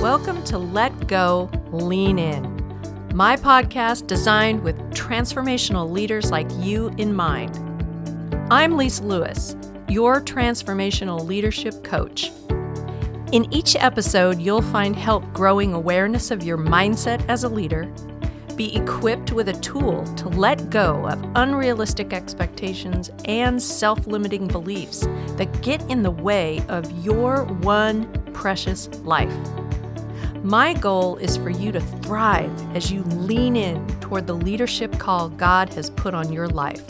Welcome to Let Go, Lean In, my podcast designed with transformational leaders like you in mind. I'm Lisa Lewis, your transformational leadership coach. In each episode, you'll find help growing awareness of your mindset as a leader, be equipped with a tool to let go of unrealistic expectations and self limiting beliefs that get in the way of your one precious life. My goal is for you to thrive as you lean in toward the leadership call God has put on your life.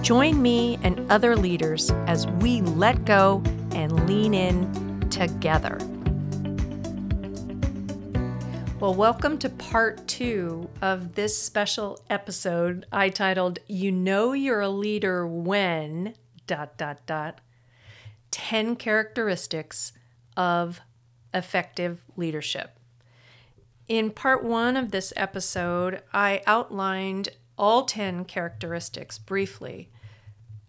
Join me and other leaders as we let go and lean in together. Well, welcome to part two of this special episode I titled You Know You're a Leader When dot dot dot 10 characteristics of effective leadership. In part one of this episode, I outlined all 10 characteristics briefly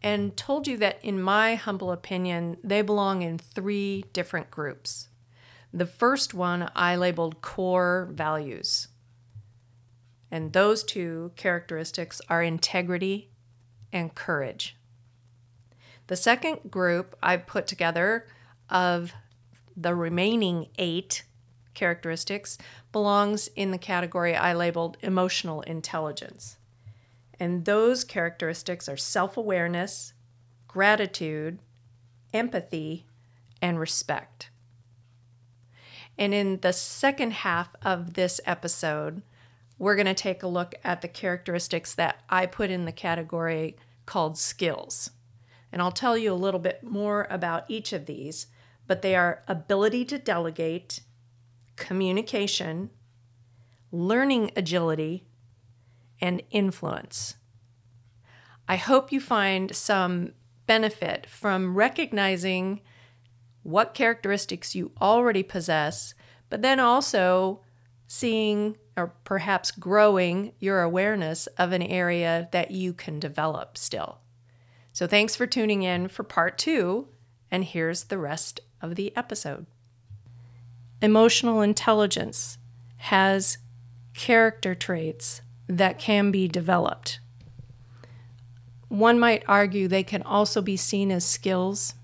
and told you that, in my humble opinion, they belong in three different groups. The first one I labeled core values. And those two characteristics are integrity and courage. The second group I put together of the remaining eight characteristics belongs in the category I labeled emotional intelligence. And those characteristics are self awareness, gratitude, empathy, and respect. And in the second half of this episode, we're going to take a look at the characteristics that I put in the category called skills. And I'll tell you a little bit more about each of these but they are ability to delegate, communication, learning agility, and influence. I hope you find some benefit from recognizing what characteristics you already possess, but then also seeing or perhaps growing your awareness of an area that you can develop still. So, thanks for tuning in for part two, and here's the rest of the episode. Emotional intelligence has character traits that can be developed. One might argue they can also be seen as skills,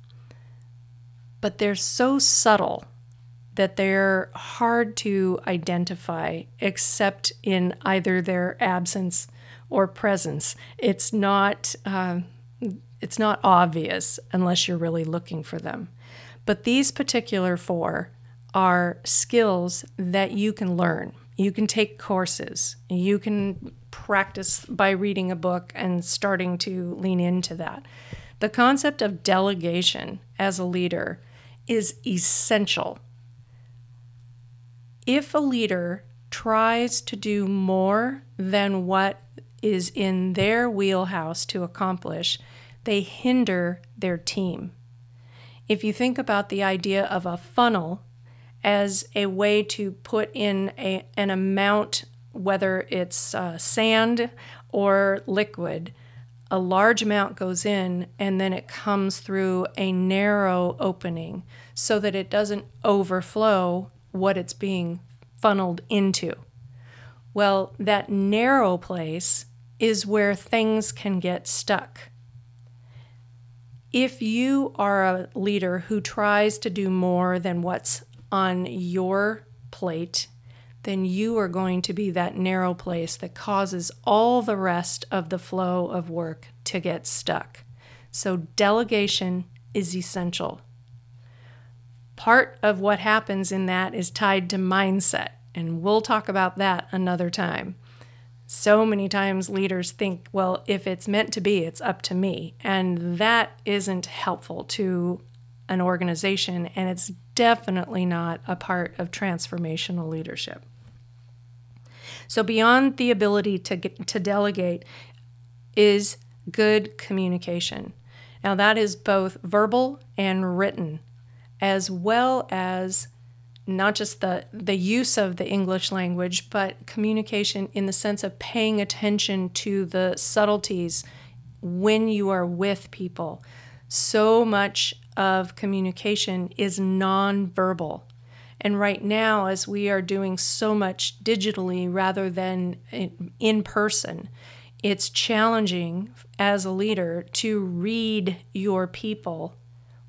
but they're so subtle that they're hard to identify except in either their absence or presence. It's not, uh, it's not obvious unless you're really looking for them. But these particular four are skills that you can learn. You can take courses. You can practice by reading a book and starting to lean into that. The concept of delegation as a leader is essential. If a leader tries to do more than what is in their wheelhouse to accomplish, they hinder their team if you think about the idea of a funnel as a way to put in a, an amount, whether it's uh, sand or liquid, a large amount goes in and then it comes through a narrow opening so that it doesn't overflow what it's being funneled into. Well, that narrow place is where things can get stuck. If you are a leader who tries to do more than what's on your plate, then you are going to be that narrow place that causes all the rest of the flow of work to get stuck. So, delegation is essential. Part of what happens in that is tied to mindset, and we'll talk about that another time so many times leaders think, well, if it's meant to be, it's up to me. And that isn't helpful to an organization, and it's definitely not a part of transformational leadership. So, beyond the ability to, get, to delegate is good communication. Now, that is both verbal and written, as well as not just the, the use of the English language, but communication in the sense of paying attention to the subtleties when you are with people. So much of communication is nonverbal. And right now, as we are doing so much digitally rather than in person, it's challenging as a leader to read your people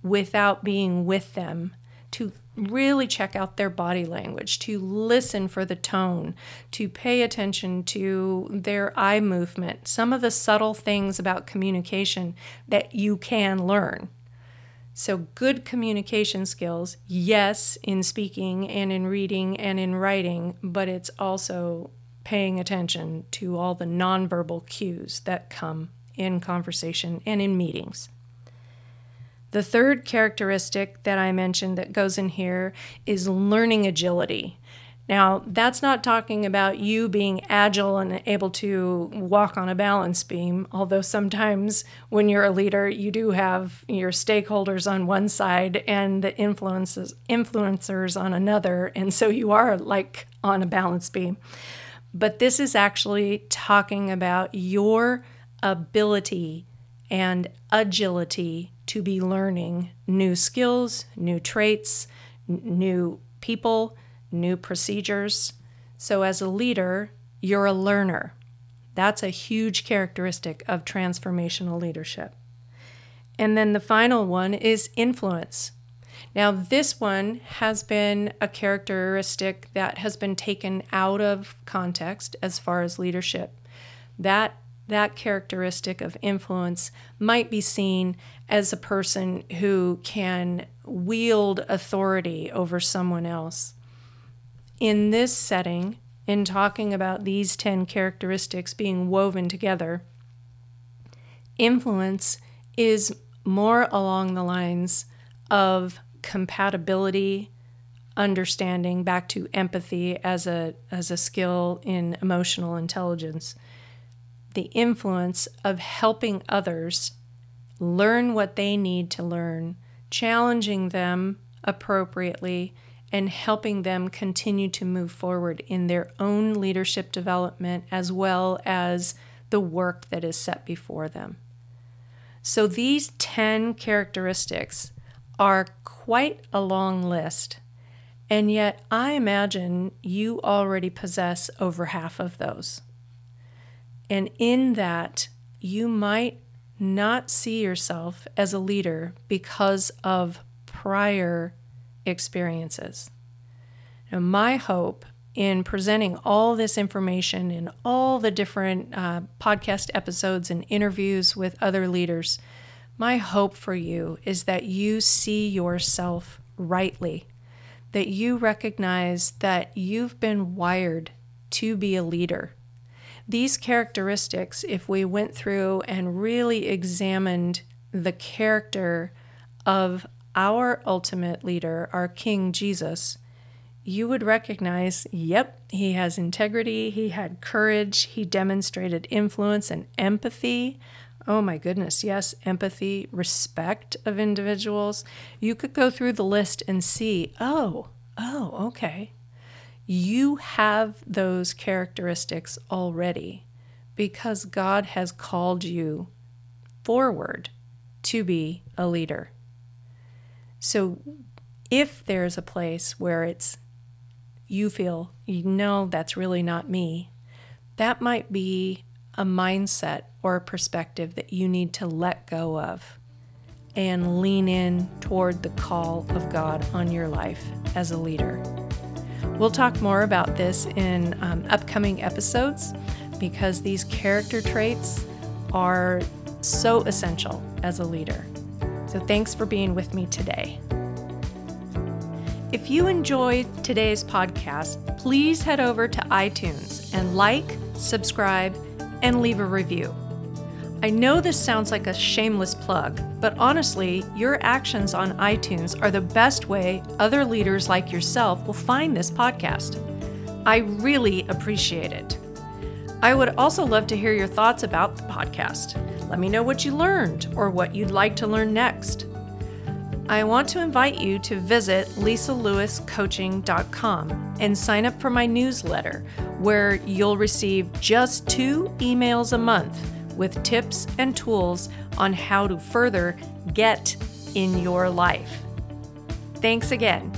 without being with them, to really check out their body language, to listen for the tone, to pay attention to their eye movement, some of the subtle things about communication that you can learn. So, good communication skills, yes, in speaking and in reading and in writing, but it's also paying attention to all the nonverbal cues that come in conversation and in meetings. The third characteristic that I mentioned that goes in here is learning agility. Now, that's not talking about you being agile and able to walk on a balance beam, although sometimes when you're a leader, you do have your stakeholders on one side and the influences influencers on another, and so you are like on a balance beam. But this is actually talking about your ability and agility to be learning new skills, new traits, n- new people, new procedures. So, as a leader, you're a learner. That's a huge characteristic of transformational leadership. And then the final one is influence. Now, this one has been a characteristic that has been taken out of context as far as leadership. That that characteristic of influence might be seen as a person who can wield authority over someone else. In this setting, in talking about these 10 characteristics being woven together, influence is more along the lines of compatibility, understanding, back to empathy as a, as a skill in emotional intelligence the influence of helping others learn what they need to learn, challenging them appropriately, and helping them continue to move forward in their own leadership development as well as the work that is set before them. So, these 10 characteristics are quite a long list, and yet I imagine you already possess over half of those. And in that, you might not see yourself as a leader because of prior experiences. Now, my hope in presenting all this information in all the different uh, podcast episodes and interviews with other leaders, my hope for you is that you see yourself rightly, that you recognize that you've been wired to be a leader these characteristics, if we went through and really examined the character of our ultimate leader, our King Jesus, you would recognize yep, he has integrity, he had courage, he demonstrated influence and empathy. Oh my goodness, yes, empathy, respect of individuals. You could go through the list and see, oh, oh, okay you have those characteristics already because God has called you forward to be a leader. So if there's a place where it's you feel, you know, that's really not me, that might be a mindset or a perspective that you need to let go of and lean in toward the call of God on your life as a leader. We'll talk more about this in um, upcoming episodes because these character traits are so essential as a leader. So, thanks for being with me today. If you enjoyed today's podcast, please head over to iTunes and like, subscribe, and leave a review. I know this sounds like a shameless plug, but honestly, your actions on iTunes are the best way other leaders like yourself will find this podcast. I really appreciate it. I would also love to hear your thoughts about the podcast. Let me know what you learned or what you'd like to learn next. I want to invite you to visit lisalewiscoaching.com and sign up for my newsletter, where you'll receive just two emails a month with tips and tools on how to further get in your life. Thanks again.